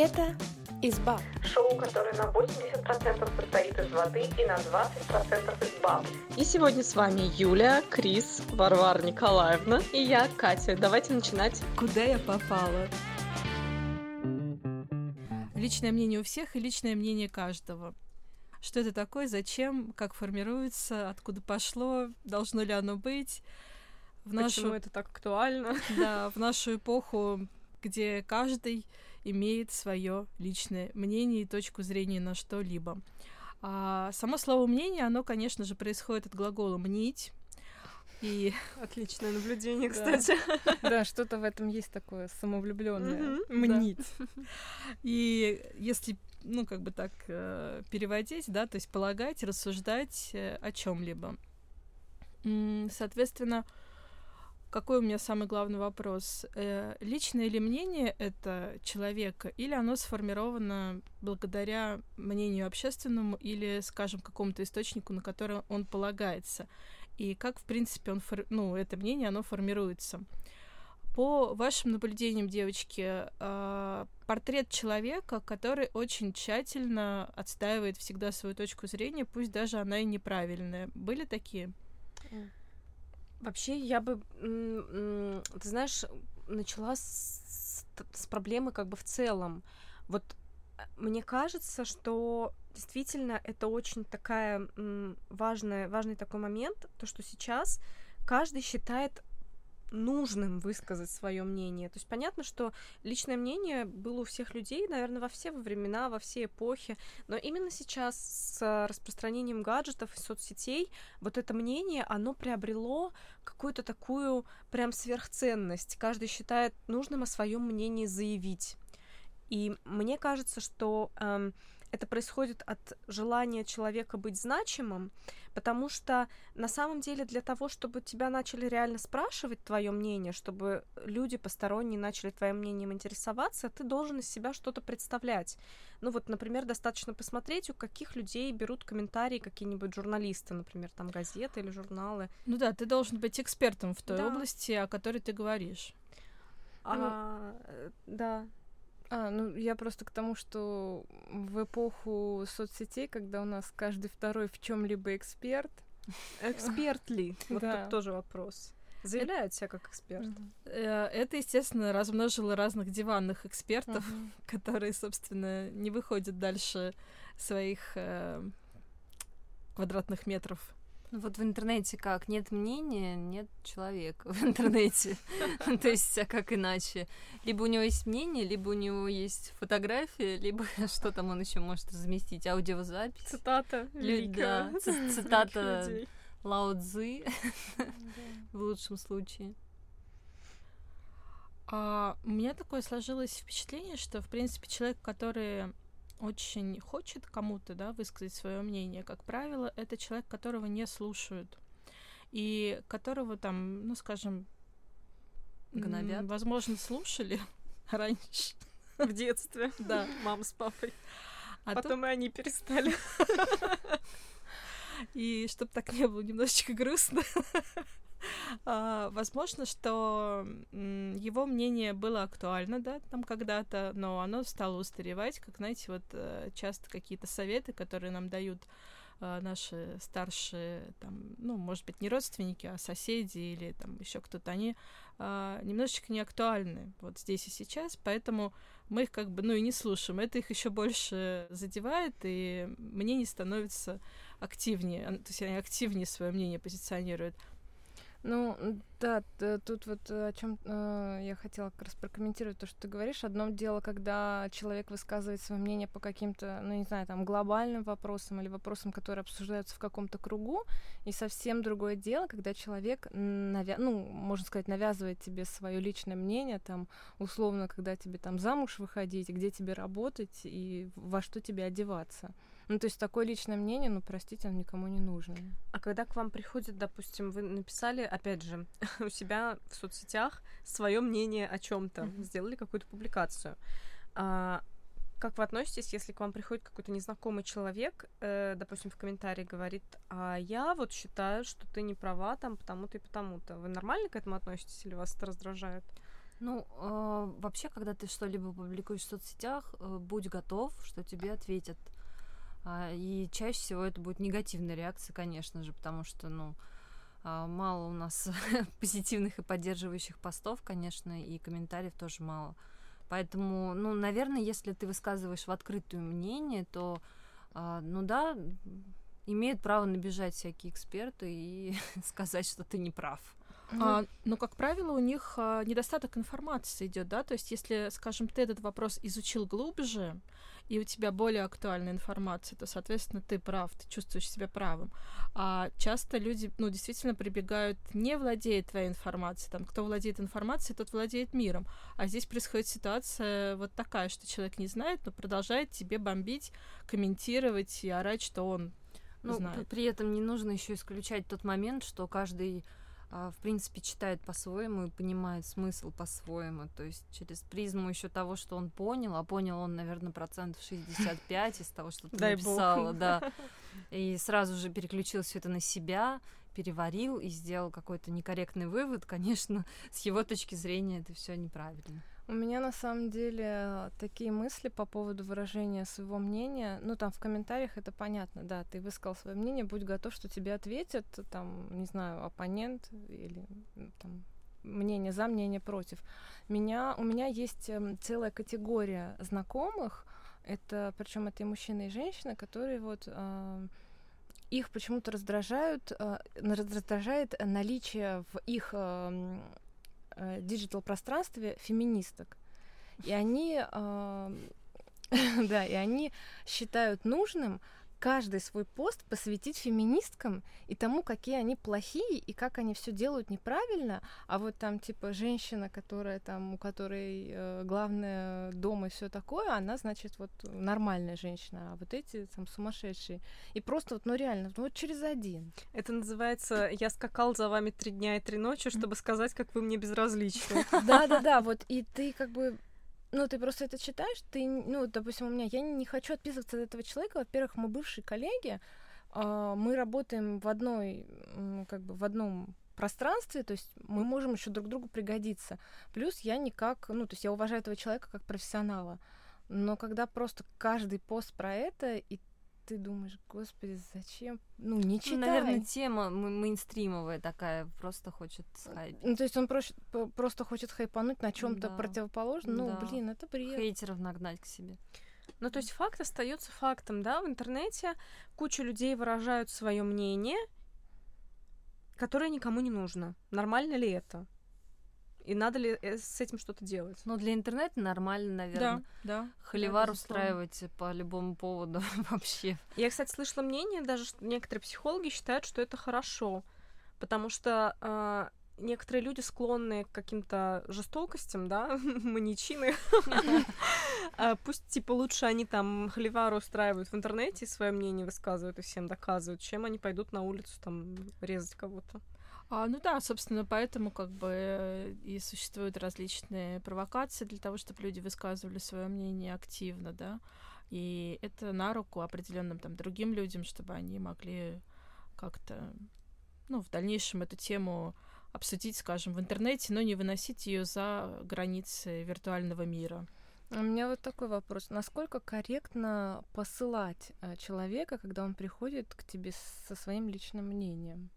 Это «Изба». Шоу, которое на 80% состоит из воды и на 20% из баб. И сегодня с вами Юля, Крис, Варвара Николаевна и я, Катя. Давайте начинать. Куда я попала? Личное мнение у всех и личное мнение каждого. Что это такое, зачем, как формируется, откуда пошло, должно ли оно быть. В нашу... Почему это так актуально? Да, в нашу эпоху, где каждый имеет свое личное мнение и точку зрения на что-либо. А само слово мнение, оно, конечно же, происходит от глагола мнить. И отличное наблюдение, кстати. Да, что-то в этом есть такое самовлюбленное. Мнить. И если ну, как бы так э, переводить, да, то есть полагать, рассуждать э, о чем-либо. Соответственно, какой у меня самый главный вопрос? Э, личное ли мнение это человека, или оно сформировано благодаря мнению общественному или, скажем, какому-то источнику, на который он полагается? И как, в принципе, он, фор... ну, это мнение, оно формируется? По вашим наблюдениям, девочки, э, портрет человека, который очень тщательно отстаивает всегда свою точку зрения, пусть даже она и неправильная. Были такие? Вообще, я бы, ты знаешь, начала с, с проблемы как бы в целом. Вот э, мне кажется, что действительно это очень такая важная, важный такой момент, то, что сейчас каждый считает нужным высказать свое мнение. То есть понятно, что личное мнение было у всех людей, наверное, во все времена, во все эпохи, но именно сейчас с распространением гаджетов и соцсетей вот это мнение, оно приобрело какую-то такую прям сверхценность. Каждый считает нужным о своем мнении заявить. И мне кажется, что эм, это происходит от желания человека быть значимым, потому что на самом деле для того, чтобы тебя начали реально спрашивать твое мнение, чтобы люди посторонние начали твоим мнением интересоваться, ты должен из себя что-то представлять. Ну вот, например, достаточно посмотреть, у каких людей берут комментарии какие-нибудь журналисты, например, там газеты или журналы. Ну да, ты должен быть экспертом в той да. области, о которой ты говоришь. А, ну, да, а, ну я просто к тому, что в эпоху соцсетей, когда у нас каждый второй в чем-либо эксперт. Эксперт ли? Вот да. тут тоже вопрос. Заявляют себя как эксперт. Э, это, естественно, размножило разных диванных экспертов, которые, собственно, не выходят дальше своих э, квадратных метров ну вот в интернете как? Нет мнения, нет человека в интернете. То есть, а как иначе? Либо у него есть мнение, либо у него есть фотография, либо что там он еще может разместить? Аудиозапись. Цитата. Да, цитата Лао Цзы в лучшем случае. А, у меня такое сложилось впечатление, что, в принципе, человек, который очень хочет кому-то, да, высказать свое мнение, как правило, это человек, которого не слушают и которого там, ну, скажем, гнобят. Возможно, слушали раньше. В детстве. Да. Мама с папой. А потом и они перестали. И чтобы так не было немножечко грустно, возможно, что его мнение было актуально, да, там когда-то, но оно стало устаревать, как, знаете, вот э, часто какие-то советы, которые нам дают а, наши старшие, там, ну, может быть, не родственники, а соседи или там еще кто-то, они а, немножечко не актуальны вот здесь и сейчас, поэтому мы их как бы, ну, и не слушаем. Это их еще больше задевает, и мнение становится активнее, то есть они активнее свое мнение позиционируют. Ну, да, тут вот э, о чем э, я хотела как раз прокомментировать то, что ты говоришь. Одно дело, когда человек высказывает свое мнение по каким-то, ну, не знаю, там, глобальным вопросам или вопросам, которые обсуждаются в каком-то кругу, и совсем другое дело, когда человек, навя... ну, можно сказать, навязывает тебе свое личное мнение, там, условно, когда тебе там замуж выходить, где тебе работать и во что тебе одеваться. Ну, то есть такое личное мнение, ну, простите, оно никому не нужно. А когда к вам приходит, допустим, вы написали, опять же, у себя в соцсетях свое мнение о чем-то, mm-hmm. сделали какую-то публикацию. А, как вы относитесь, если к вам приходит какой-то незнакомый человек, э, допустим, в комментарии говорит, а я вот считаю, что ты не права там потому-то и потому-то. Вы нормально к этому относитесь или вас это раздражает? Ну, э, вообще, когда ты что-либо публикуешь в соцсетях, э, будь готов, что тебе ответят. А, и чаще всего это будет негативная реакция, конечно же, потому что, ну, а, мало у нас позитивных и поддерживающих постов, конечно, и комментариев тоже мало. Поэтому, ну, наверное, если ты высказываешь в открытую мнение, то, а, ну да, имеют право набежать всякие эксперты и сказать, что ты не прав. А, но, как правило, у них а, недостаток информации идет, да, то есть если, скажем, ты этот вопрос изучил глубже, и у тебя более актуальная информация, то, соответственно, ты прав, ты чувствуешь себя правым. А часто люди, ну, действительно прибегают, не владея твоей информацией, там, кто владеет информацией, тот владеет миром. А здесь происходит ситуация вот такая, что человек не знает, но продолжает тебе бомбить, комментировать и орать, что он ну, знает. При этом не нужно еще исключать тот момент, что каждый в принципе, читает по-своему и понимает смысл по-своему. То есть через призму еще того, что он понял, а понял он, наверное, процентов 65 из того, что ты Дай написала, да. И сразу же переключил все это на себя, переварил и сделал какой-то некорректный вывод. Конечно, с его точки зрения это все неправильно. У меня на самом деле такие мысли по поводу выражения своего мнения. Ну, там в комментариях это понятно, да, ты высказал свое мнение, будь готов, что тебе ответят, там, не знаю, оппонент или там мнение за, мнение против. Меня, у меня есть эм, целая категория знакомых, это, причем это и мужчины, и женщины, которые вот э, их почему-то раздражают, э, раздражает наличие в их э, диджитал-пространстве феминисток. И они, э, да, и они считают нужным каждый свой пост посвятить феминисткам и тому, какие они плохие и как они все делают неправильно, а вот там типа женщина, которая там, у которой э, главное дома и все такое, она значит вот нормальная женщина, а вот эти там сумасшедшие. И просто вот, ну реально, ну вот через один. Это называется «Я скакал за вами три дня и три ночи, чтобы сказать, как вы мне безразличны». Да-да-да, вот и ты как бы ну, ты просто это читаешь, ты, ну, допустим, у меня, я не хочу отписываться от этого человека. Во-первых, мы бывшие коллеги, э, мы работаем в одной, как бы в одном пространстве, то есть мы можем еще друг другу пригодиться. Плюс я никак, ну, то есть я уважаю этого человека как профессионала. Но когда просто каждый пост про это, и ты думаешь, господи, зачем? Ну, не читай. Ну, наверное, тема мейнстримовая такая, просто хочет хайпить. Ну, то есть он просто, просто хочет хайпануть на чем то да. противоположном. Ну, да. блин, это бред. Хейтеров нагнать к себе. Ну, то есть факт остается фактом, да, в интернете куча людей выражают свое мнение, которое никому не нужно. Нормально ли это? И надо ли э, с этим что-то делать? Ну, для интернета нормально, наверное. Да, да. Холивар да, устраивать по любому поводу вообще. Я, кстати, слышала мнение, даже что некоторые психологи считают, что это хорошо. Потому что э, некоторые люди склонны к каким-то жестокостям, да, маньячины. А пусть, типа, лучше они там холивар устраивают в интернете, свое мнение высказывают и всем доказывают, чем они пойдут на улицу там резать кого-то. А, ну да, собственно, поэтому как бы и существуют различные провокации для того, чтобы люди высказывали свое мнение активно, да. И это на руку определенным там другим людям, чтобы они могли как-то, ну, в дальнейшем эту тему обсудить, скажем, в интернете, но не выносить ее за границы виртуального мира. У меня вот такой вопрос. Насколько корректно посылать э, человека, когда он приходит к тебе со своим личным мнением?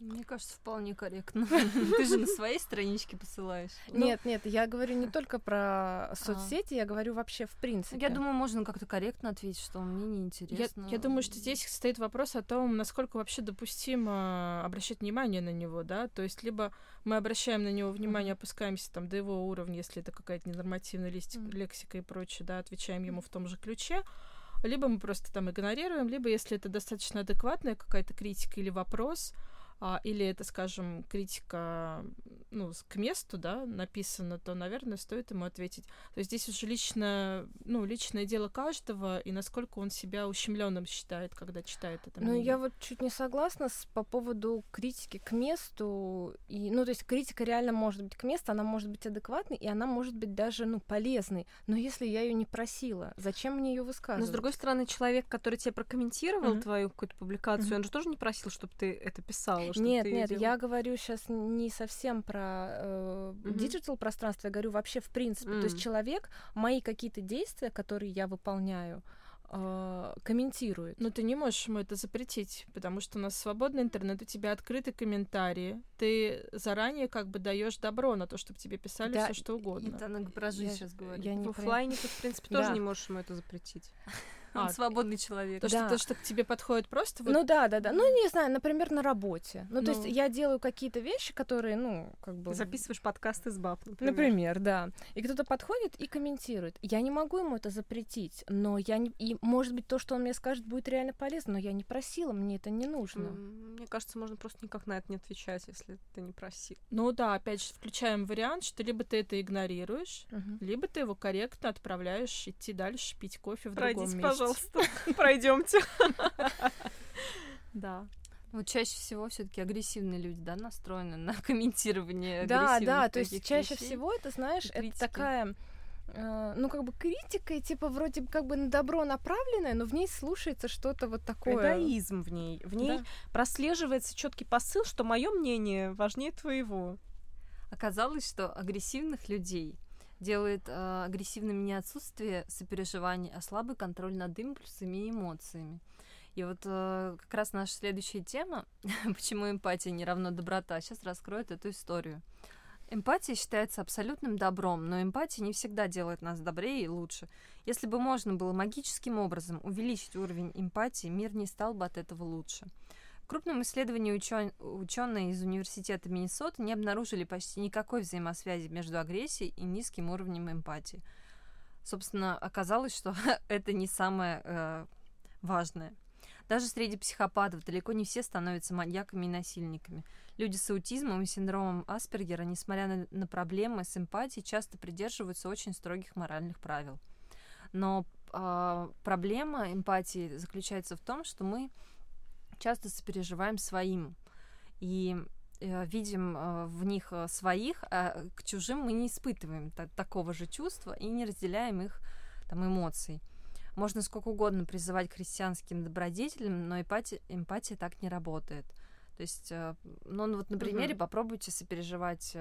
Мне кажется, вполне корректно. Ты же на своей страничке посылаешь. Ну, нет, нет, я говорю не только про а. соцсети, я говорю вообще в принципе. Я думаю, можно как-то корректно ответить, что мне неинтересно. Я, я думаю, что здесь стоит вопрос о том, насколько вообще допустимо обращать внимание на него, да, то есть либо мы обращаем на него внимание, опускаемся там до его уровня, если это какая-то ненормативная лексика и прочее, да, отвечаем ему в том же ключе, либо мы просто там игнорируем, либо если это достаточно адекватная какая-то критика или вопрос, а, или это, скажем, критика ну, к месту, да, написано, то, наверное, стоит ему ответить. То есть здесь уже лично, ну, личное дело каждого, и насколько он себя ущемленным считает, когда читает это. Ну, я вот чуть не согласна с, по поводу критики к месту. И, ну, то есть критика реально может быть к месту, она может быть адекватной, и она может быть даже, ну, полезной. Но если я ее не просила, зачем мне ее высказывать? Но, с другой стороны, человек, который тебе прокомментировал mm-hmm. твою какую-то публикацию, mm-hmm. он же тоже не просил, чтобы ты это писала. Сказала, что Нет, ты нет, делала. я говорю сейчас не совсем про э, digital пространство, я говорю вообще в принципе. То есть человек мои какие-то действия, которые я выполняю, э, комментирует. Но ты не можешь ему это запретить, потому что у нас свободный интернет, у тебя открыты комментарии, ты заранее как бы даешь добро на то, чтобы тебе писали Да, все что угодно. Это она про жизнь Я- сейчас говорит. я не В про- оффлайне ты, в принципе, тоже Да. не можешь ему это запретить. Он А, свободный человек. То, что, Да. то, что к тебе подходит просто вот Ну да, да, да. Ну, не знаю, например, на работе. Ну, то Ну. есть я делаю какие-то вещи, которые, ну, как бы... Записываешь подкасты с баб, например. Например, да. И кто-то подходит и комментирует. Я не могу ему это запретить, но я не... И, может быть, то, что он мне скажет, будет реально полезно, но я не просила, мне это не нужно. Мне кажется, можно просто никак на это не отвечать, если ты не просил. Ну да, опять же, включаем вариант, что либо ты это игнорируешь, Мгм. либо ты его корректно отправляешь идти дальше пить кофе в другом Пройдите, месте. Пожалуйста, пройдемте. Да. Вот чаще всего все-таки агрессивные люди, да, настроены на комментирование Да, да, то есть чаще вещей. всего, это знаешь, это такая, э, ну, как бы критика, и типа вроде бы как бы на добро направленная, но в ней слушается что-то вот такое. Эгоизм в ней. В ней Да. прослеживается четкий посыл, что мое мнение важнее твоего. Оказалось, что агрессивных людей делает э, агрессивным не отсутствие сопереживания, а слабый контроль над импульсами и эмоциями. И вот э, как раз наша следующая тема, почему эмпатия не равно доброта, сейчас раскроет эту историю. Эмпатия считается абсолютным добром, но эмпатия не всегда делает нас добрее и лучше. Если бы можно было магическим образом увеличить уровень эмпатии, мир не стал бы от этого лучше. Крупном исследовании ученые из университета Миннесоты не обнаружили почти никакой взаимосвязи между агрессией и низким уровнем эмпатии. Собственно, оказалось, что это не самое э, важное. Даже среди психопатов далеко не все становятся маньяками и насильниками. Люди с аутизмом и синдромом Аспергера, несмотря на, на проблемы с эмпатией, часто придерживаются очень строгих моральных правил. Но э, проблема эмпатии заключается в том, что мы часто сопереживаем своим и э, видим э, в них э, своих, а к чужим мы не испытываем та- такого же чувства и не разделяем их там эмоций. Можно сколько угодно призывать к христианским добродетелям, но эмпатия, эмпатия так не работает. То есть, э, ну вот на примере Мгм. попробуйте сопереживать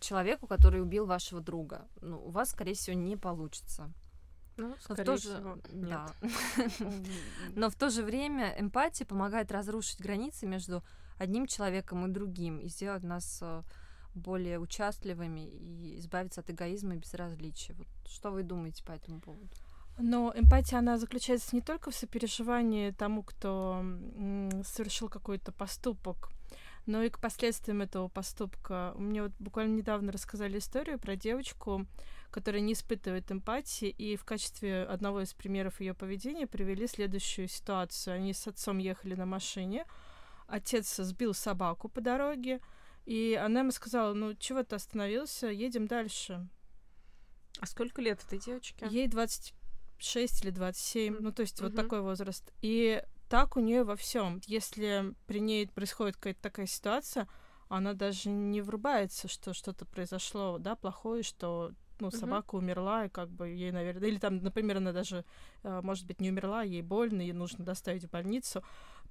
человеку, который убил вашего друга. Ну, у вас, скорее всего, не получится. Ну, Но в то же- всего, нет. да. Но в то же время эмпатия помогает разрушить границы между одним человеком и другим и сделать нас э, более участливыми и избавиться от эгоизма и безразличия. Вот что вы думаете по этому поводу? Но эмпатия, она заключается не только в сопереживании тому, кто совершил какой-то поступок, но и к последствиям этого поступка. Мне вот буквально недавно рассказали историю про девочку, которая не испытывает эмпатии, и в качестве одного из примеров ее поведения привели следующую ситуацию. Они с отцом ехали на машине, отец сбил собаку по дороге, и она ему сказала, ну, чего ты остановился, едем дальше. А сколько лет этой девочке? Ей 26 или 27, ну то есть вот Мгм. такой возраст. И так у нее во всем. Если при ней происходит какая-то такая ситуация, она даже не врубается, что что-то произошло, да, плохое, что ну, Мгм. собака умерла, и как бы ей, наверное... Или там, например, она даже, э, может быть, не умерла, ей больно, ей нужно доставить в больницу.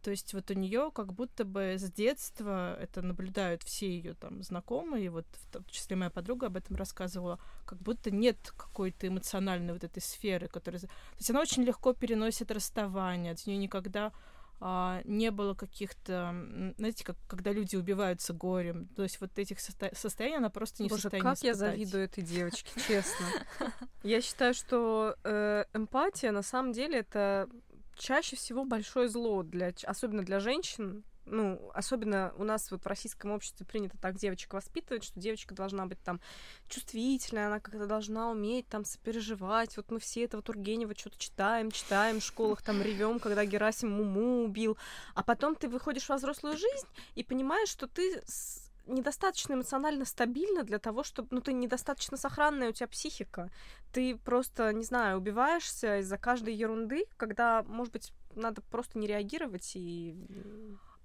То есть вот у нее как будто бы с детства это наблюдают все ее там знакомые, вот в том числе моя подруга об этом рассказывала, как будто нет какой-то эмоциональной вот этой сферы, которая... То есть она очень легко переносит расставание, от нее никогда а, не было каких-то, знаете, как когда люди убиваются горем, то есть вот этих состо- состояний она просто не в Боже, состоянии как я испытать. завидую этой девочке, честно. Я считаю, что э, эмпатия на самом деле это чаще всего большое зло, для, особенно для женщин. Ну, особенно у нас вот в российском обществе принято так девочек воспитывать, что девочка должна быть там чувствительная, она как-то должна уметь там сопереживать. Вот мы все этого Тургенева что-то читаем, читаем в школах, там ревем, когда Герасим Муму убил. А потом ты выходишь во взрослую жизнь и понимаешь, что ты недостаточно эмоционально стабильна для того, чтобы... Ну, ты недостаточно сохранная у тебя психика. Ты просто, не знаю, убиваешься из-за каждой ерунды, когда, может быть, надо просто не реагировать и...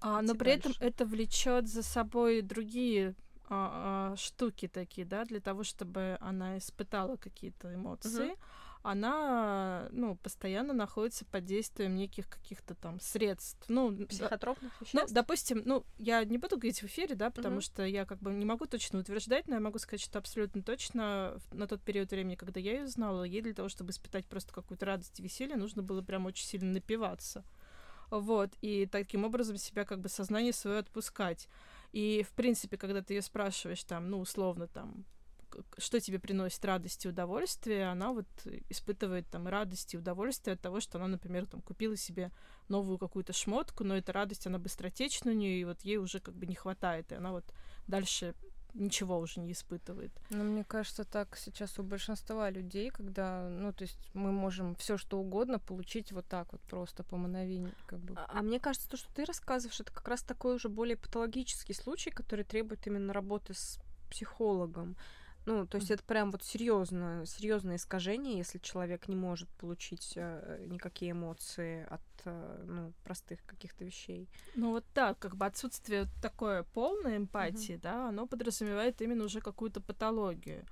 А, но при этом дальше. это влечет за собой другие а, а, штуки такие, да, для того, чтобы она испытала какие-то эмоции. она, ну, постоянно находится под действием неких каких-то там средств. Ну, да- Психотропных ну, веществ? допустим, ну, я не буду говорить в эфире, да, потому Мгм. что я как бы не могу точно утверждать, но я могу сказать, что абсолютно точно на тот период времени, когда я ее знала, ей для того, чтобы испытать просто какую-то радость и веселье, нужно было прям очень сильно напиваться. Вот, и таким образом себя как бы сознание свое отпускать. И, в принципе, когда ты ее спрашиваешь там, ну, условно, там, что тебе приносит радость и удовольствие, она вот испытывает там радость и удовольствие от того, что она, например, там купила себе новую какую-то шмотку, но эта радость, она быстротечна у нее, и вот ей уже как бы не хватает, и она вот дальше ничего уже не испытывает. Ну, мне кажется, так сейчас у большинства людей, когда, ну, то есть мы можем все что угодно получить вот так вот просто по мановению, как бы. А а мне кажется, то, что ты рассказываешь, это как раз такой уже более патологический случай, который требует именно работы с психологом. Ну, то есть это прям вот серьезно, серьезное искажение, если человек не может получить э, никакие эмоции от э, ну, простых каких-то вещей. Ну вот да, как бы отсутствие вот такой полной эмпатии, да, оно подразумевает именно уже какую-то патологию.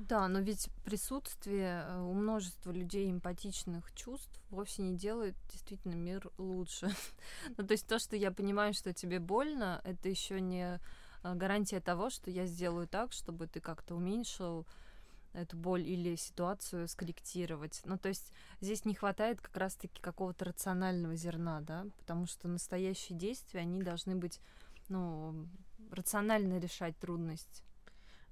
Да, но ведь присутствие э, у множества людей эмпатичных чувств вовсе не делает действительно мир лучше. ну, то есть то, что я понимаю, что тебе больно, это еще не гарантия того, что я сделаю так, чтобы ты как-то уменьшил эту боль или ситуацию скорректировать. Ну, то есть здесь не хватает как раз-таки какого-то рационального зерна, да, потому что настоящие действия, они должны быть, ну, рационально решать трудность.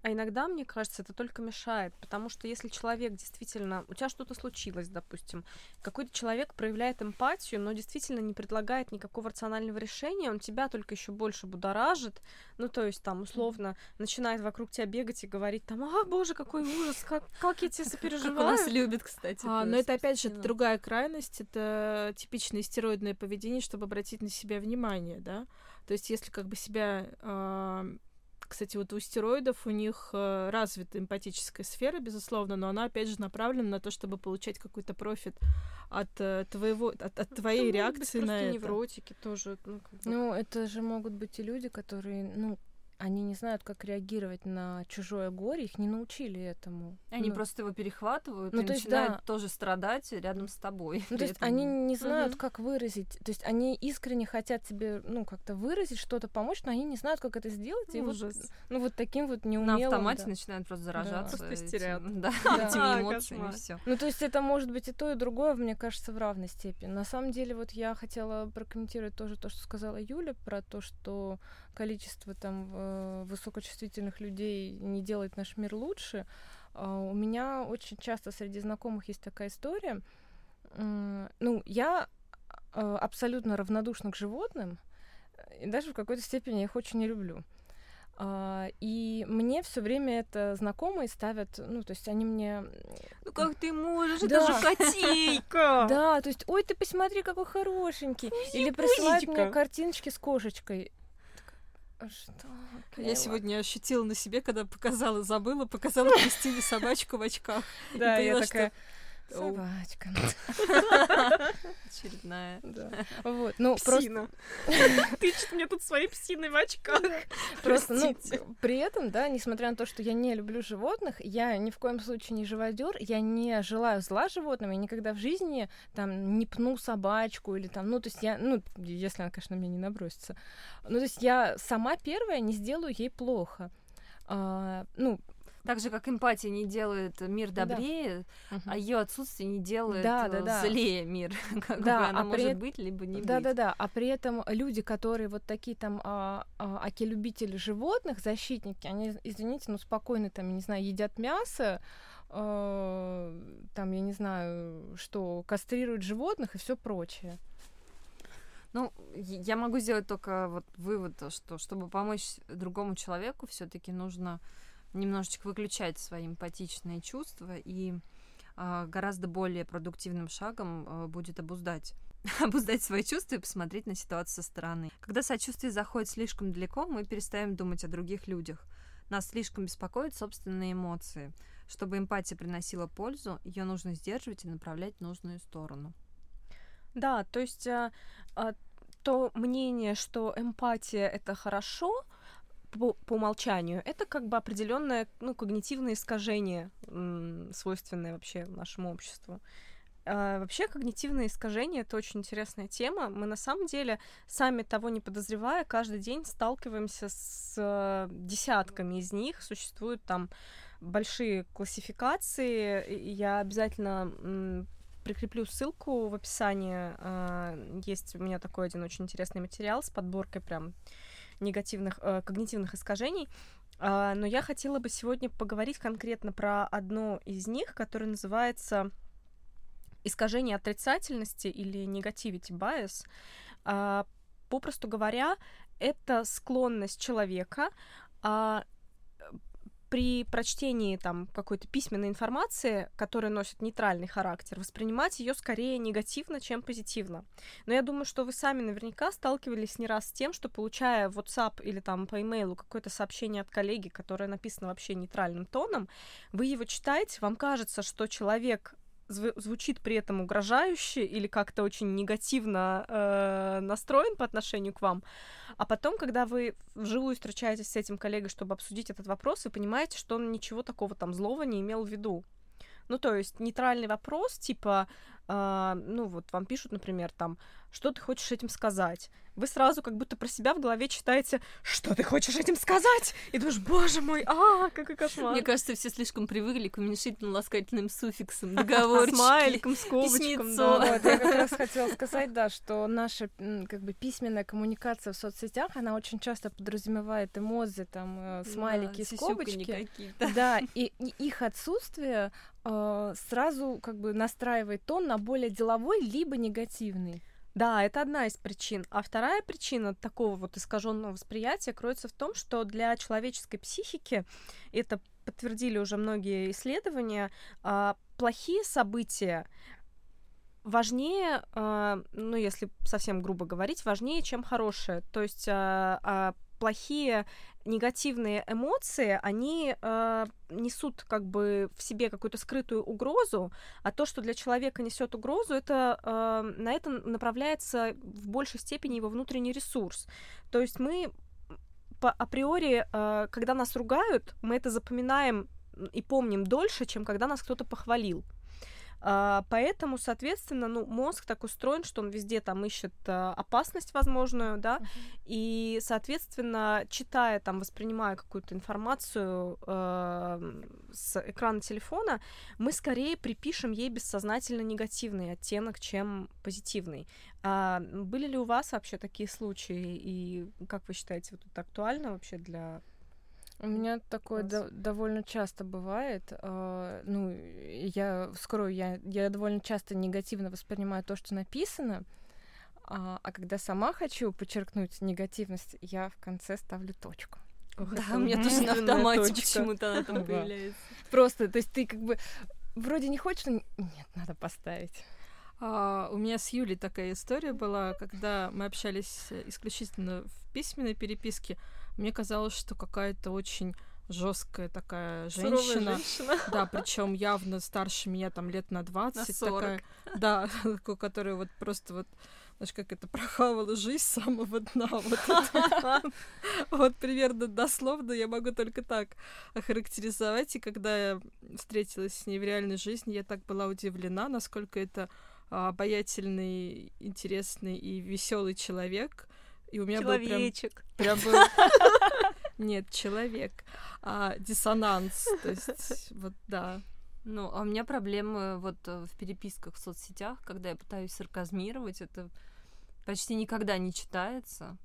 А иногда, мне кажется, это только мешает, потому что если человек действительно... У тебя что-то случилось, допустим, какой-то человек проявляет эмпатию, но действительно не предлагает никакого рационального решения, он тебя только еще больше будоражит, ну, то есть там, условно, начинает вокруг тебя бегать и говорить там, а, боже, какой ужас, как, как я тебя Как у нас сопереживаю. любят, кстати. А, но это опять же это другая крайность, это типичное стероидное поведение, чтобы обратить на себя внимание, да. То есть если как бы себя а, кстати, вот у стероидов у них э, развита эмпатическая сфера, безусловно, но она опять же направлена на то, чтобы получать какой-то профит от э, твоего, от, от твоей Да, могут быть реакции на это. невротики тоже. Ну, как бы. Ну, это же могут быть и люди, которые, ну, они не знают, как реагировать на чужое горе, их не научили этому. Они Ну, просто его перехватывают Ну, и то есть, начинают да. тоже страдать рядом с тобой. Ну, то есть этом- они не знают, Мгм. как выразить. То есть они искренне хотят тебе, ну, как-то выразить, что-то помочь, но они не знают, как это сделать. И вот, ну, вот таким вот на неумелым. автомате да. начинают просто заражаться. Просто этим-. Да, Да. этими эмоциями, все. Ну, то есть это может быть и то, и другое, мне кажется, в равной степени. На самом деле, вот я хотела прокомментировать тоже то, что сказала Юля, про то, что количество там э, высокочувствительных людей не делает наш мир лучше. А, У меня очень часто среди знакомых есть такая история. Ну, я э, абсолютно равнодушна к животным, и даже в какой-то степени я их очень не люблю. А, И мне все время это знакомые ставят, ну, то есть они мне Ну как ты можешь? Да. Это же котейка! Да, то есть, ой, ты посмотри, какой хорошенький. Или присылают мне картиночки с кошечкой. А Что? Я Мила. сегодня ощутила на себе, когда показала, забыла, показала Кристине собачку в очках. Да, я такая. Собачка. Очередная. Да. Вот, ну, просто, Псина. Тычет мне тут своей псиной в очках. просто, ну, при этом, да, несмотря на то, что я не люблю животных, я ни в коем случае не живодер, я не желаю зла животным, я никогда в жизни там не пну собачку или там, ну, то есть я, ну, если она, конечно, на меня не набросится, ну, то есть я сама первая не сделаю ей плохо. А, ну, Так же, как эмпатия не делает мир Да. добрее, мгм. а ее отсутствие не делает Да, да, да. злее мир. Как Да, бы она а при может эт- быть, либо не Да, быть. да, да. А при этом люди, которые вот такие там а, а, аки-любители животных, защитники, они, извините, ну спокойно там, не знаю, едят мясо, э, там, я не знаю, что кастрируют животных и все прочее. Ну, я могу сделать только вот вывод, то, что чтобы помочь другому человеку, все-таки нужно немножечко выключать свои эмпатичные чувства и а, гораздо более продуктивным шагом а, будет обуздать обуздать свои чувства и посмотреть на ситуацию со стороны. Когда сочувствие заходит слишком далеко, мы перестаем думать о других людях. Нас слишком беспокоят собственные эмоции. Чтобы эмпатия приносила пользу, ее нужно сдерживать и направлять в нужную сторону. Да, то есть а, а, то мнение, что эмпатия это хорошо, по, умолчанию, это как бы определенное ну, когнитивное искажение, свойственное вообще нашему обществу. А, вообще когнитивное искажение это очень интересная тема. Мы на самом деле, сами того не подозревая, каждый день сталкиваемся с э, десятками из них. Существуют там большие классификации. Я обязательно прикреплю ссылку в описании. А, Есть у меня такой один очень интересный материал с подборкой прям негативных э, когнитивных искажений. А, Но я хотела бы сегодня поговорить конкретно про одно из них, которое называется искажение отрицательности или negativity bias. А, Попросту говоря, это склонность человека а, при прочтении там какой-то письменной информации, которая носит нейтральный характер, воспринимать ее скорее негативно, чем позитивно. Но я думаю, что вы сами наверняка сталкивались не раз с тем, что получая в WhatsApp или там по имейлу какое-то сообщение от коллеги, которое написано вообще нейтральным тоном, вы его читаете, вам кажется, что человек зв- звучит при этом угрожающе или как-то очень негативно э, настроен по отношению к вам, а потом, когда вы вживую встречаетесь с этим коллегой, чтобы обсудить этот вопрос, вы понимаете, что он ничего такого там злого не имел в виду. Ну, то есть нейтральный вопрос, типа, э, ну, вот вам пишут, например, там, что ты хочешь этим сказать? Вы сразу как будто про себя в голове читаете, что ты хочешь этим сказать? И думаешь, боже мой, а, какой кошмар. Мне кажется, все слишком привыкли к уменьшительно-ласкательным суффиксам, договорчики, Смайликом, скобочком, да. Вот, я как раз хотела сказать, да, что наша как бы письменная коммуникация в соцсетях, она очень часто подразумевает эмодзи, там, э, смайлики, Да, скобочки. Да, и, и их отсутствие э, сразу как бы настраивает тон на более деловой либо негативный. Да, это одна из причин. А вторая причина такого вот искаженного восприятия кроется в том, что для человеческой психики, это подтвердили уже многие исследования, а, плохие события важнее, а, ну, если совсем грубо говорить, важнее, чем хорошие. То есть а, плохие негативные эмоции, они э, несут как бы в себе какую-то скрытую угрозу, а то, что для человека несет угрозу, это э, на это направляется в большей степени его внутренний ресурс. То есть мы по априори, э, когда нас ругают, мы это запоминаем и помним дольше, чем когда нас кто-то похвалил. А, Поэтому, соответственно, ну, мозг так устроен, что он везде там ищет а, опасность возможную, да, и, соответственно, читая там, воспринимая какую-то информацию э, с экрана телефона, мы скорее припишем ей бессознательно негативный оттенок, чем позитивный. А были ли у вас вообще такие случаи, и как вы считаете, вот это актуально вообще для У меня такое до- довольно часто бывает. э, ну, я вскрою, я, я довольно часто негативно воспринимаю то, что написано, а, а когда сама хочу подчеркнуть негативность, я в конце ставлю точку. Да, у меня тоже на автомате почему-то она там появляется. Просто, то есть ты как бы вроде не хочешь, но нет, надо поставить. А, у меня с Юлей такая история была, когда мы общались исключительно в письменной переписке. Мне казалось, что какая-то очень жесткая такая суровая женщина, женщина? да, причем явно старше меня там лет на 20, На 40. такая, да, такой, которая вот просто вот знаешь, как это прохавала жизнь с самого дна. Вот, вот примерно дословно я могу только так охарактеризовать. И когда я встретилась с ней в реальной жизни, я так была удивлена, насколько это а, обаятельный, интересный и веселый человек. И у меня был прям Человечек. Прям был... Нет, человек. А, диссонанс. То есть, вот да. Ну, а у меня проблемы вот э, в переписках в соцсетях, когда я пытаюсь сарказмировать, это почти никогда не читается.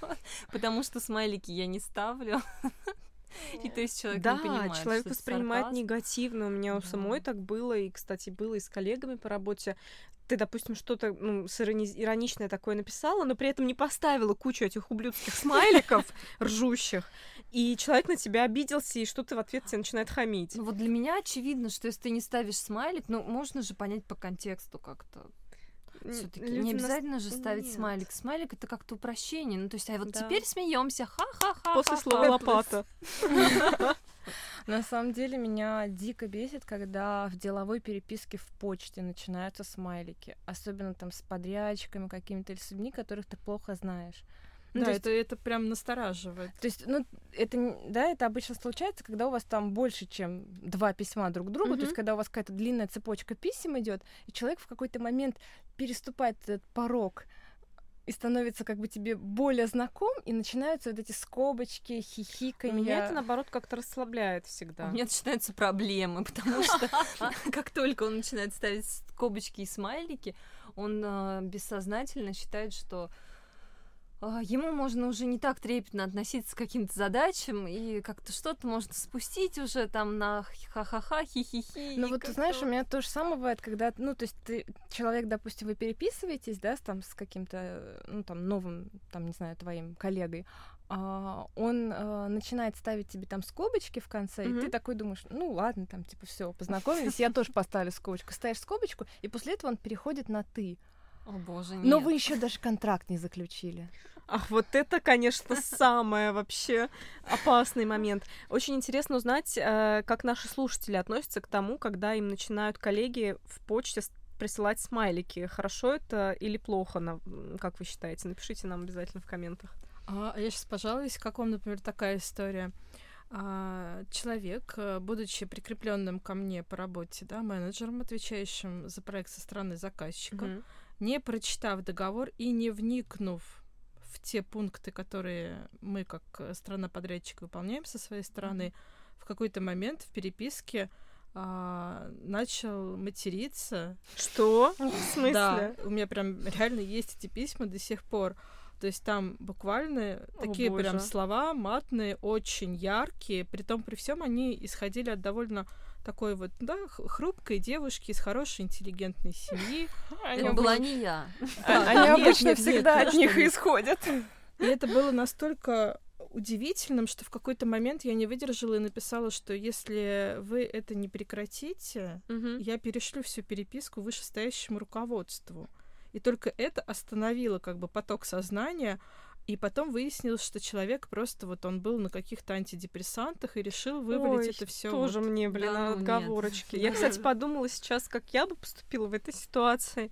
Потому что смайлики я не ставлю. И то есть человек да, не понимает, человек что воспринимает сарказм. негативно. У меня у Да. самой так было, и, кстати, было и с коллегами по работе. Ты, допустим, что-то ну, с ирони- ироничное такое написала, но при этом не поставила кучу этих ублюдских смайликов ржущих, и человек на тебя обиделся, и что-то в ответ тебе начинает хамить. Ну вот для меня очевидно, что если ты не ставишь смайлик, ну можно же понять по контексту как-то. Все-таки не нас- обязательно же ставить Нет. смайлик. Смайлик это как-то упрощение. Ну, то есть, а вот Да. теперь смеемся, ха-ха-ха. После слова лопата. На самом деле меня дико бесит, когда в деловой переписке в почте начинаются смайлики. Особенно там с подрядчиками какими-то или с людьми, которых ты плохо знаешь. Ну, да, то есть- это, это прям настораживает. То есть, ну, это, да, это обычно случается, когда у вас там больше, чем два письма друг к другу, то есть, когда у вас какая-то длинная цепочка писем идет, и человек в какой-то момент переступает этот порог и становится как бы тебе более знаком, и начинаются вот эти скобочки, хихиканья. Меня это, наоборот, как-то расслабляет всегда. У меня начинаются проблемы, потому что как только он начинает ставить скобочки и смайлики, он а, бессознательно считает, что ему можно уже не так трепетно относиться к каким-то задачам, и как-то что-то можно спустить уже там на ха-ха-ха, хи-хи-хи. Ну вот, ты знаешь, у меня то же самое бывает, когда, ну, то есть ты, человек, допустим, вы переписываетесь, да, с, там, с каким-то, ну, там, новым, там, не знаю, твоим коллегой, а, он э, начинает ставить тебе там скобочки в конце, и ты такой думаешь, ну, ладно, там, типа, все, познакомились, я тоже поставлю скобочку. Ставишь скобочку, и после этого он переходит на «ты». О боже, Но нет. вы еще даже контракт не заключили. Ах, вот это, конечно, самое вообще опасный момент. Очень интересно узнать, э, как наши слушатели относятся к тому, когда им начинают коллеги в почте присылать смайлики. Хорошо это или плохо, как вы считаете? Напишите нам обязательно в комментах. А я сейчас пожалуюсь, как вам, например, такая история. А, человек, э, будучи прикрепленным ко мне по работе, да, менеджером, отвечающим за проект со стороны заказчика, Мгм. Не прочитав договор и не вникнув в те пункты, которые мы как э, страна-подрядчик выполняем со своей стороны, в какой-то момент в переписке а, начал материться. Что? В смысле? Да, у меня прям реально есть эти письма до сих пор. То есть там буквально О, такие прям боже. слова матные, очень яркие. Притом при всем они исходили от довольно такой вот, да, хрупкой девушки из хорошей интеллигентной семьи. Это была не я. А- Они обычно всегда от них исходят. И это было настолько удивительным, что в какой-то момент я не выдержала и написала, что если вы это не прекратите, я перешлю всю переписку вышестоящему руководству. И только это остановило как бы поток сознания, и потом выяснилось, что человек просто вот он был на каких-то антидепрессантах и решил вывалить Ой, это все. Тоже мне, блин, Да ну нет. отговорочки. Я, кстати, подумала сейчас, как я бы поступила в этой ситуации.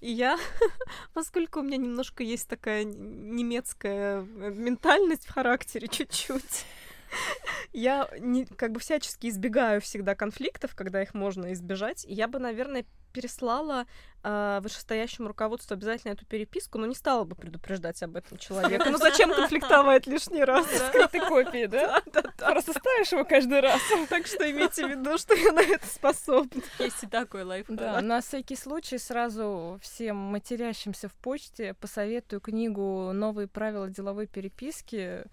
И я, поскольку у меня немножко есть такая немецкая э, ментальность в характере чуть-чуть, я не, как бы всячески избегаю всегда конфликтов, когда их можно избежать. И я бы, наверное, переслала э, вышестоящему руководству обязательно эту переписку, но не стала бы предупреждать об этом человека. Ну зачем конфликтовать лишний раз? Скрытой копии, да? Просто ставишь его каждый раз. Так что имейте в виду, что я на это способна. Есть и такой лайфхак. Да, на всякий случай сразу всем матерящимся в почте посоветую книгу «Новые правила деловой переписки».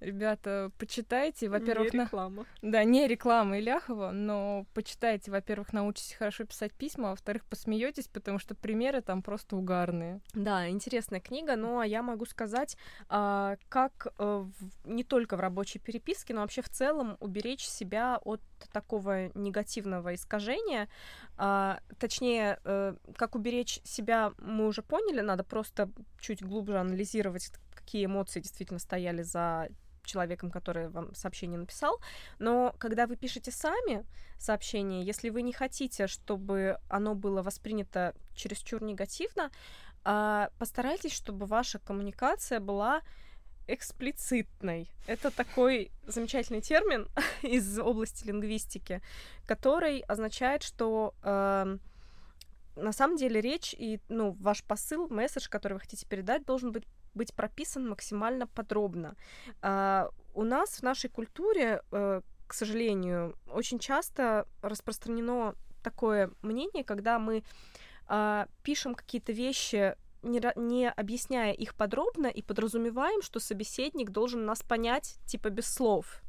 Ребята, почитайте. Во-первых, Не на... реклама. да, не реклама Иляхова, но почитайте. Во-первых, научитесь хорошо писать письма, а во-вторых, посмеетесь, потому что примеры там просто угарные. Да, интересная книга, но я могу сказать, а, как э, в- не только в рабочей переписке, но вообще в целом уберечь себя от такого негативного искажения. А, Точнее, э, как уберечь себя, мы уже поняли, надо просто чуть глубже анализировать, какие эмоции действительно стояли за человеком, который вам сообщение написал. Но когда вы пишете сами сообщение, если вы не хотите, чтобы оно было воспринято чересчур негативно, а, постарайтесь, чтобы ваша коммуникация была эксплицитной. Это такой замечательный термин из области лингвистики, который означает, что эм, на самом деле речь и ну, ваш посыл, месседж, который вы хотите передать, должен быть, быть прописан максимально подробно. А, у нас в нашей культуре, э, к сожалению, очень часто распространено такое мнение, когда мы а, пишем какие-то вещи, не, не объясняя их подробно, и подразумеваем, что собеседник должен нас понять, типа, без слов.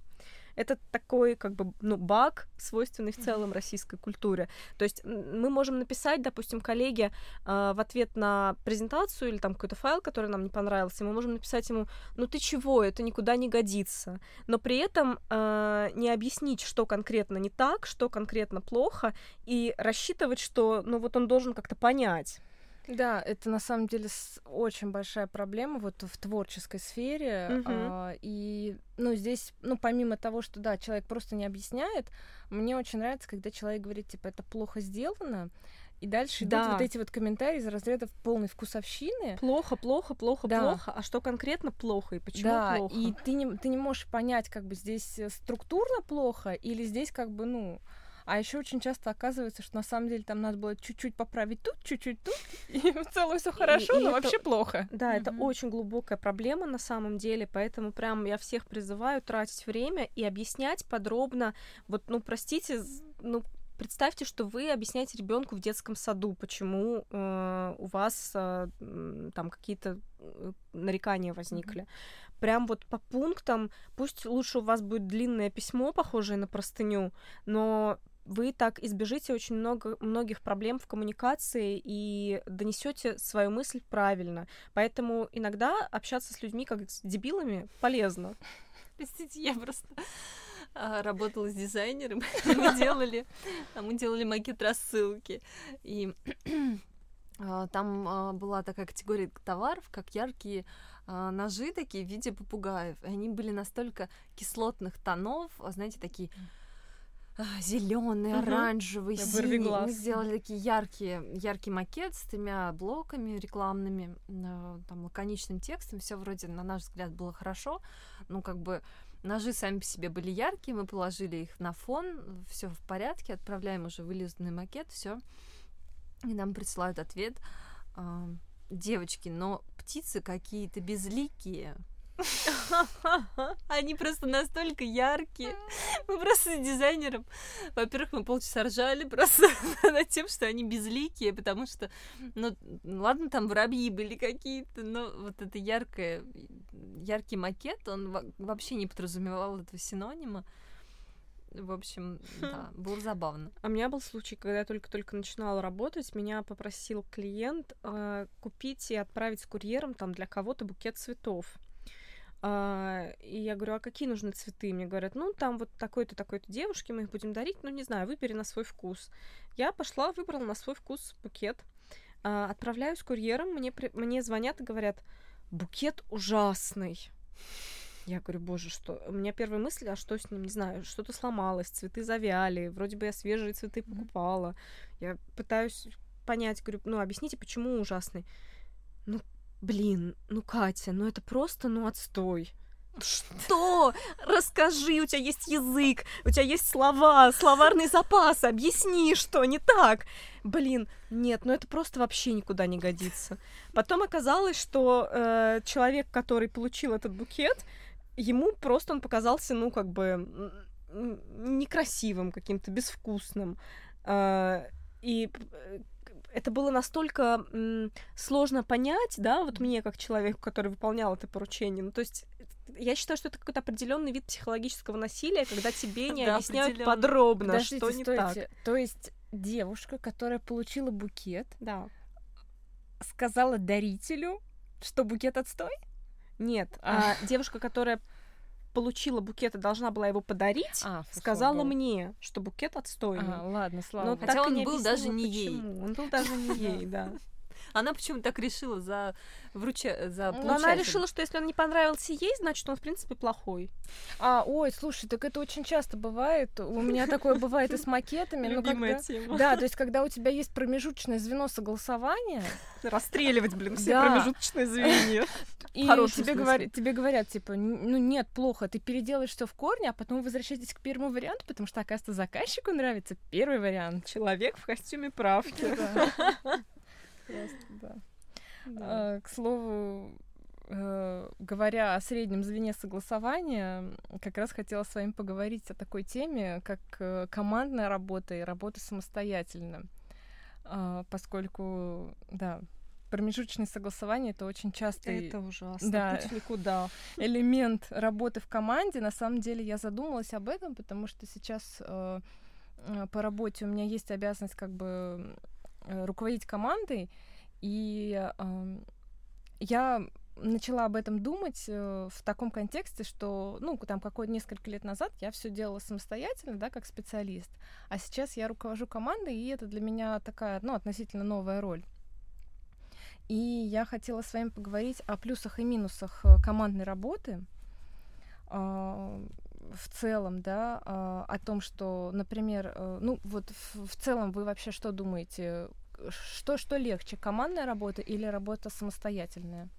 Это такой, как бы, ну, баг, свойственный в целом российской культуре. То есть мы можем написать, допустим, коллеге э, в ответ на презентацию или там какой-то файл, который нам не понравился, мы можем написать ему, ну ты чего, это никуда не годится. Но при этом э, не объяснить, что конкретно не так, что конкретно плохо, и рассчитывать, что, ну вот он должен как-то понять. Да, это на самом деле очень большая проблема вот в творческой сфере. Мгм. а, и, ну, здесь, ну, помимо того, что, да, человек просто не объясняет, мне очень нравится, когда человек говорит, типа, это плохо сделано, и дальше идут Да. вот эти вот комментарии из разряда полной вкусовщины. Плохо, плохо, плохо, Да. плохо. А что конкретно плохо и почему да, плохо? и ты не, ты не можешь понять, как бы здесь э, структурно плохо или здесь как бы, ну... А еще очень часто оказывается, что на самом деле там надо было чуть-чуть поправить тут, чуть-чуть тут, и в целом все хорошо, и но это- вообще плохо. Да, это Мгм. очень глубокая проблема на самом деле, поэтому прям я всех призываю тратить время и объяснять подробно. Вот, ну, простите, ну, представьте, что вы объясняете ребенку в детском саду, почему э, у вас э, там какие-то э, нарекания возникли. Прям вот по пунктам, пусть лучше у вас будет длинное письмо, похожее на простыню, но вы так избежите очень много, многих проблем в коммуникации и донесете свою мысль правильно. Поэтому иногда общаться с людьми как с дебилами полезно. Простите, я просто а, работала с дизайнером. Мы делали, а, мы делали макет рассылки. И а, там была такая категория товаров, как яркие ножи такие в виде попугаев. И они были настолько кислотных тонов, знаете, такие зеленый, Мгм. оранжевый, Да, синий. Мы сделали такие яркие, яркий макет с тремя блоками рекламными, э, там лаконичным текстом. Все вроде, на наш взгляд, было хорошо. Ну, как бы ножи сами по себе были яркие, мы положили их на фон, все в порядке, отправляем уже вылизанный макет, все. И нам присылают ответ. а, Девочки, но птицы какие-то безликие. Они просто настолько яркие. Мы просто с дизайнером, во-первых, мы полчаса ржали просто над тем, что они безликие, потому что, ну, ладно, там воробьи были какие-то, но вот это яркое, яркий макет, он во- вообще не подразумевал этого синонима. В общем, да, было забавно. А у меня был случай, когда я только-только начинала работать, меня попросил клиент э, купить и отправить с курьером там для кого-то букет цветов. А, и я говорю, а какие нужны цветы? Мне говорят, ну, там вот такой-то, такой-то девушке мы их будем дарить, ну, не знаю, выбери на свой вкус. Я пошла, выбрала на свой вкус букет, а, отправляю с курьером, мне, мне звонят и говорят, букет ужасный. Я говорю, боже, что? У меня первая мысль, а что с ним, не знаю, что-то сломалось, цветы завяли, вроде бы я свежие цветы покупала. Я пытаюсь понять, говорю, ну, объясните, почему ужасный. Ну, блин, ну, Катя, ну это просто, ну, отстой. Что? Расскажи, у тебя есть язык, у тебя есть слова, словарный запас, объясни, что не так. Блин, нет, ну это просто вообще никуда не годится. Потом оказалось, что э, человек, который получил этот букет, ему просто он показался, ну, как бы некрасивым, каким-то безвкусным. Э, И э, это было настолько м, сложно понять, да, вот мне, как человеку, который выполнял это поручение. Ну, то есть я считаю, что это какой-то определенный вид психологического насилия, когда тебе не Да, объясняют подробно, Подождите, что не стойте. так. То есть девушка, которая получила букет, Да. сказала дарителю, что букет отстой? Нет, А. а девушка, которая получила букет и должна была его подарить, А, фу, сказала богу. мне, что букет отстойный. А, ладно, слава Но. Хотя он был даже не ей. почему. Он был даже не ей, да. Она почему так решила за вруча... за Но она решила, что если он не понравился ей, значит, он, в принципе, плохой. А, ой, слушай, так это очень часто бывает. У меня такое бывает и с макетами. ну, когда- тема. Да, то есть, когда у тебя есть промежуточное звено согласования, Расстреливать, блин, все промежуточные звенья. и тебе, говорят, тебе говорят, типа, «Н- ну нет, плохо, ты переделаешь все в корне, а потом возвращайтесь к первому варианту, потому что, оказывается, заказчику нравится первый вариант. Человек в костюме правки. Да. Просто, да. А, К слову, э, говоря о среднем звене согласования, как раз хотела с вами поговорить о такой теме, как э, командная работа и работа самостоятельно. А, Поскольку, да, промежуточное согласование это очень частый Это ужасно. Да. Путь никуда. элемент работы в команде. На самом деле я задумалась об этом, потому что сейчас э, э, по работе у меня есть обязанность как бы руководить командой, и э, я начала об этом думать э, в таком контексте, что, ну, там, какое несколько лет назад я все делала самостоятельно, да, как специалист, а сейчас я руковожу командой, и это для меня такая, ну, относительно новая роль. И я хотела с вами поговорить о плюсах и минусах э, командной работы. А, в целом, да, а, о том, что, например, э, ну вот в, целом вы вообще что думаете, что что легче, командная работа или работа самостоятельная?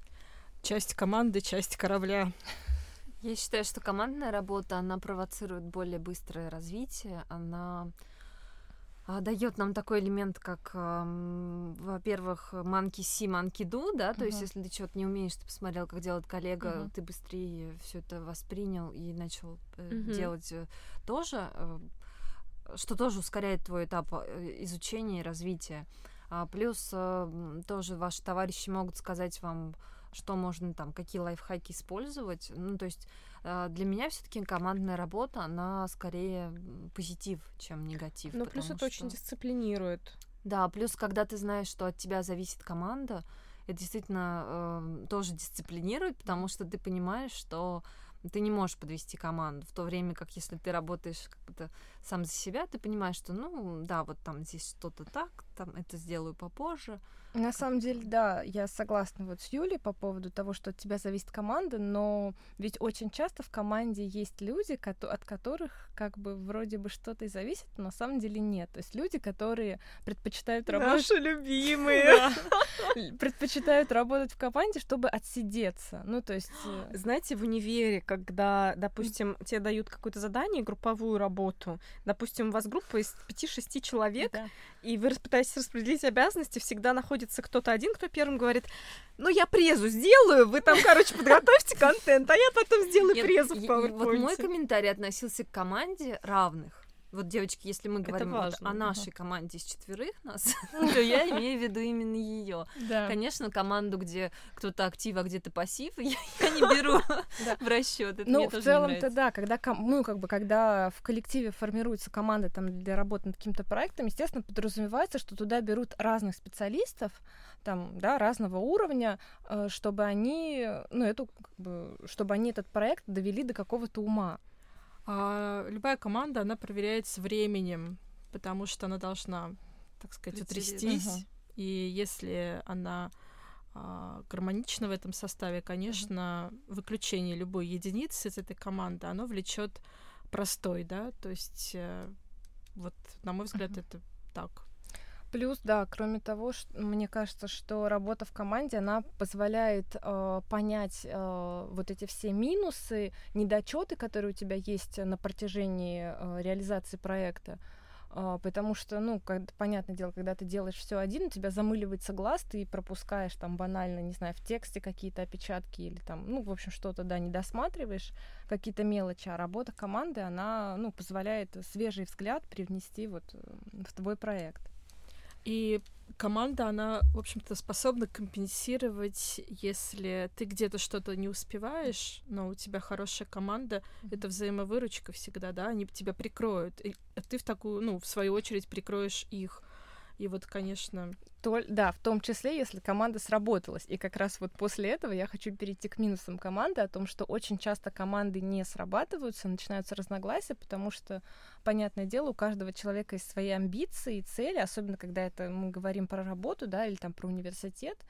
Часть команды, часть корабля. Я считаю, что командная работа, она провоцирует более быстрое развитие, она дает нам такой элемент, как, во-первых, манки си, манки ду, да, то uh-huh. есть если ты что-то не умеешь, ты посмотрел, как делает коллега, uh-huh. ты быстрее все это воспринял и начал uh-huh. делать э, тоже, э, что тоже ускоряет твой этап изучения и развития. А, плюс тоже ваши товарищи могут сказать вам, что можно там, какие лайфхаки использовать. Ну, то есть а, для меня все-таки командная работа, она скорее позитив, чем негатив. Ну, плюс это что... очень дисциплинирует. Да, плюс, когда ты знаешь, что от тебя зависит команда, это действительно э, тоже дисциплинирует, потому что ты понимаешь, что ты не можешь подвести команду. В то время как если ты работаешь как-то сам за себя, ты понимаешь, что, ну, да, вот там здесь что-то так, там это сделаю попозже. На самом деле, да, я согласна вот с Юлей по поводу того, что от тебя зависит команда, но ведь очень часто в команде есть люди, от которых как бы вроде бы что-то и зависит, но на самом деле нет. То есть люди, которые предпочитают работать... Наши любимые! Предпочитают работать в команде, чтобы отсидеться. Ну, то есть... Э, Знаете, в универе, когда, допустим, тебе дают какое-то задание, групповую работу, допустим, у вас группа из 5-6 человек, и вы пытаетесь распределить обязанности, всегда находится кто-то один, кто первым говорит, ну, я презу сделаю, вы там, короче, подготовьте контент, а я потом сделаю презу в PowerPoint. Вот мой комментарий относился к команде равных. Вот, девочки, если мы говорим вот о нашей команде из четверых нас, то я имею в виду именно ее. Конечно, команду, где кто-то актив, а где-то пассив, я, не беру в расчет. Ну, в целом-то да, когда ну как бы когда в коллективе формируется команда там для работы над каким-то проектом, естественно, подразумевается, что туда берут разных специалистов, там, да, разного уровня, э, чтобы они, ну, эту, как бы, чтобы они этот проект довели до какого-то ума. А любая команда, она проверяется временем, потому что она должна, так сказать, утрястись. Угу. И если она а, гармонична в этом составе, конечно, угу. выключение любой единицы из этой команды, оно влечет простой, да, то есть э, вот, на мой взгляд, угу. это так. Плюс, да, кроме того, что, мне кажется, что работа в команде, она позволяет э, понять э, вот эти все минусы, недочеты, которые у тебя есть на протяжении э, реализации проекта. Uh, потому что, ну, как, понятное дело, когда ты делаешь все один, у тебя замыливается глаз, ты пропускаешь там банально, не знаю, в тексте какие-то опечатки или там, ну, в общем, что-то, да, не досматриваешь, какие-то мелочи, а работа команды, она, ну, позволяет свежий взгляд привнести вот э, в твой проект. И команда, она, в общем-то, способна компенсировать, если ты где-то что-то не успеваешь, но у тебя хорошая команда, mm-hmm. это взаимовыручка всегда, да, они тебя прикроют, и ты в такую, ну, в свою очередь прикроешь их. И вот, конечно... То, да, в том числе, если команда сработалась. И как раз вот после этого я хочу перейти к минусам команды, о том, что очень часто команды не срабатываются, начинаются разногласия, потому что, понятное дело, у каждого человека есть свои амбиции и цели, особенно когда это мы говорим про работу, да, или там про университет.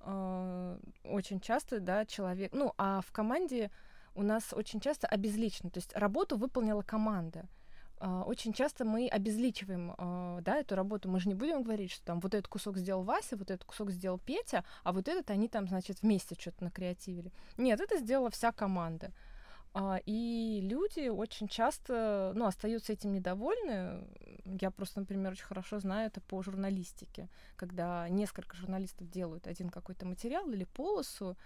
Э, очень часто, да, человек... Ну, а в команде у нас очень часто обезлично, то есть работу выполнила команда. А, очень часто мы обезличиваем а, да, эту работу. Мы же не будем говорить, что там вот этот кусок сделал Вася, вот этот кусок сделал Петя, а вот этот они там, значит, вместе что-то накреативили. Нет, это сделала вся команда. А, и люди очень часто ну, остаются этим недовольны. Я просто, например, очень хорошо знаю это по журналистике. Когда несколько журналистов делают один какой-то материал или полосу,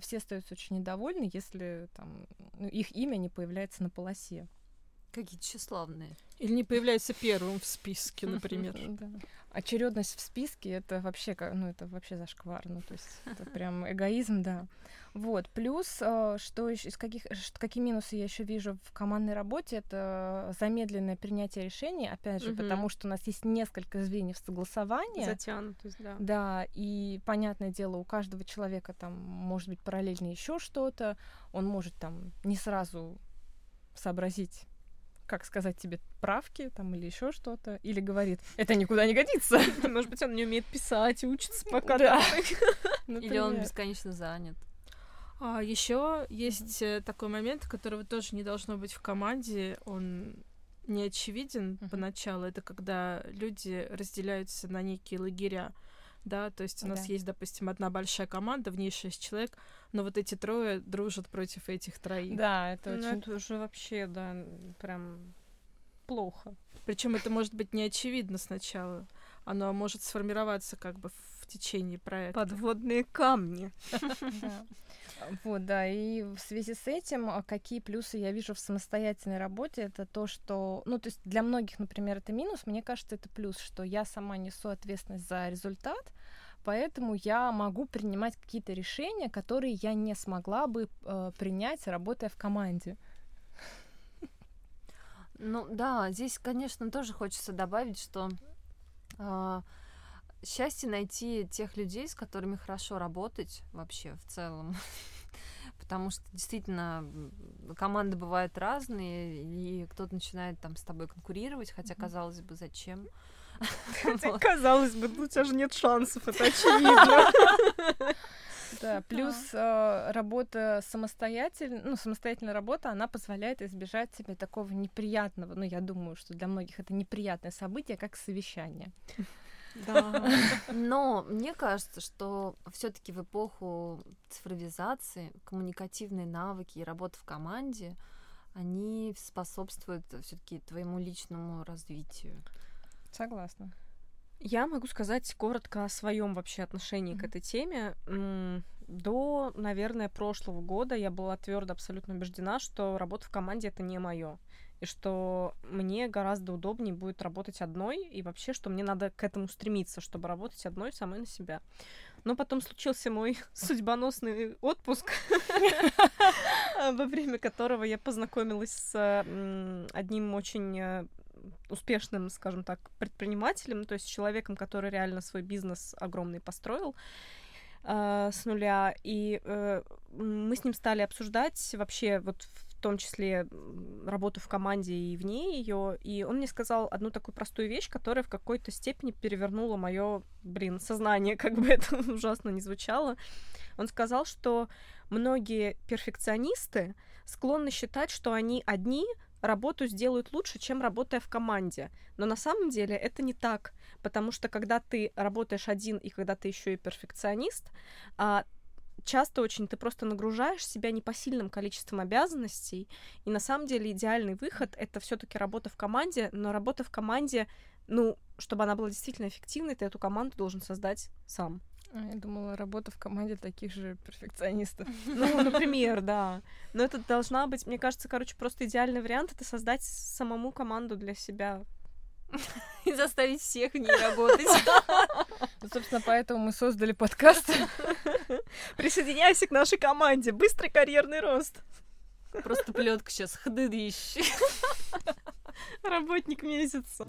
все остаются очень недовольны, если там, ну, их имя не появляется на полосе. Какие тщеславные. Или не появляется первым в списке, например. Очередность в списке это вообще, ну, это вообще зашквар. Ну, то есть это прям эгоизм, да. Вот. Плюс, э, что еще, из каких, какие минусы я еще вижу в командной работе, это замедленное принятие решений, опять же, потому что у нас есть несколько звеньев согласования. Затянутость, да. Да, и понятное дело, у каждого человека там может быть параллельно еще что-то, он может там не сразу сообразить как сказать тебе правки там или еще что-то, или говорит, это никуда не годится. Может быть, он не умеет писать и учится пока. Да. Или он бесконечно занят. А еще есть э, такой момент, которого тоже не должно быть в команде. Он не очевиден поначалу. Это когда люди разделяются на некие лагеря. Да, то есть у нас Да. есть, допустим, одна большая команда, в ней шесть человек, но вот эти трое дружат против этих троих. Да, это Ну, очень... это уже вообще, да, прям плохо. Причем это может быть не очевидно сначала. Оно может сформироваться как бы в течение проекта. Подводные камни. Вот, да, и в связи с этим, а, какие плюсы я вижу в самостоятельной работе, это то, что, ну, то есть для многих, например, это минус, мне кажется, это плюс, что я сама несу ответственность за результат, поэтому я могу принимать какие-то решения, которые я не смогла бы э, принять, работая в команде. Ну да, здесь, конечно, тоже хочется добавить, что а, счастье найти тех людей, с которыми хорошо работать вообще в целом. Потому что действительно команды бывают разные, и кто-то начинает там с тобой конкурировать, хотя, казалось бы, зачем? Казалось бы, ну, у тебя же нет шансов, это очевидно. Да, плюс э, работа самостоятельно, ну, самостоятельная работа, она позволяет избежать себе такого неприятного, ну, я думаю, что для многих это неприятное событие, как совещание. Да. Но мне кажется, что все-таки в эпоху цифровизации коммуникативные навыки и работа в команде, они способствуют все-таки твоему личному развитию. Согласна. Я могу сказать коротко о своем вообще отношении к Мгм. этой теме. До, наверное, прошлого года я была твердо абсолютно убеждена, что работа в команде это не мое. И что мне гораздо удобнее будет работать одной, и вообще, что мне надо к этому стремиться, чтобы работать одной самой на себя. Но потом случился мой судьбоносный отпуск, во время которого я познакомилась с одним очень э, успешным, скажем так, предпринимателем, то есть человеком, который реально свой бизнес огромный построил э, с нуля. И э, мы с ним стали обсуждать вообще вот том числе работу в команде и вне ее. И он мне сказал одну такую простую вещь, которая в какой-то степени перевернула мое, блин, сознание, как бы это ужасно не звучало. Он сказал, что многие перфекционисты склонны считать, что они одни работу сделают лучше, чем работая в команде. Но на самом деле это не так, потому что когда ты работаешь один и когда ты еще и перфекционист, а, часто очень ты просто нагружаешь себя непосильным количеством обязанностей, и на самом деле идеальный выход это все-таки работа в команде, но работа в команде, ну, чтобы она была действительно эффективной, ты эту команду должен создать сам. А, Я думала, работа в команде таких же перфекционистов. Ну, например, да. Но это должна быть, мне кажется, короче, просто идеальный вариант это создать самому команду для себя. И заставить всех в ней работать. Ну, собственно, поэтому мы создали подкаст. Присоединяйся к нашей команде. Быстрый карьерный рост. Просто плетка сейчас хдыдыщ. Работник месяца.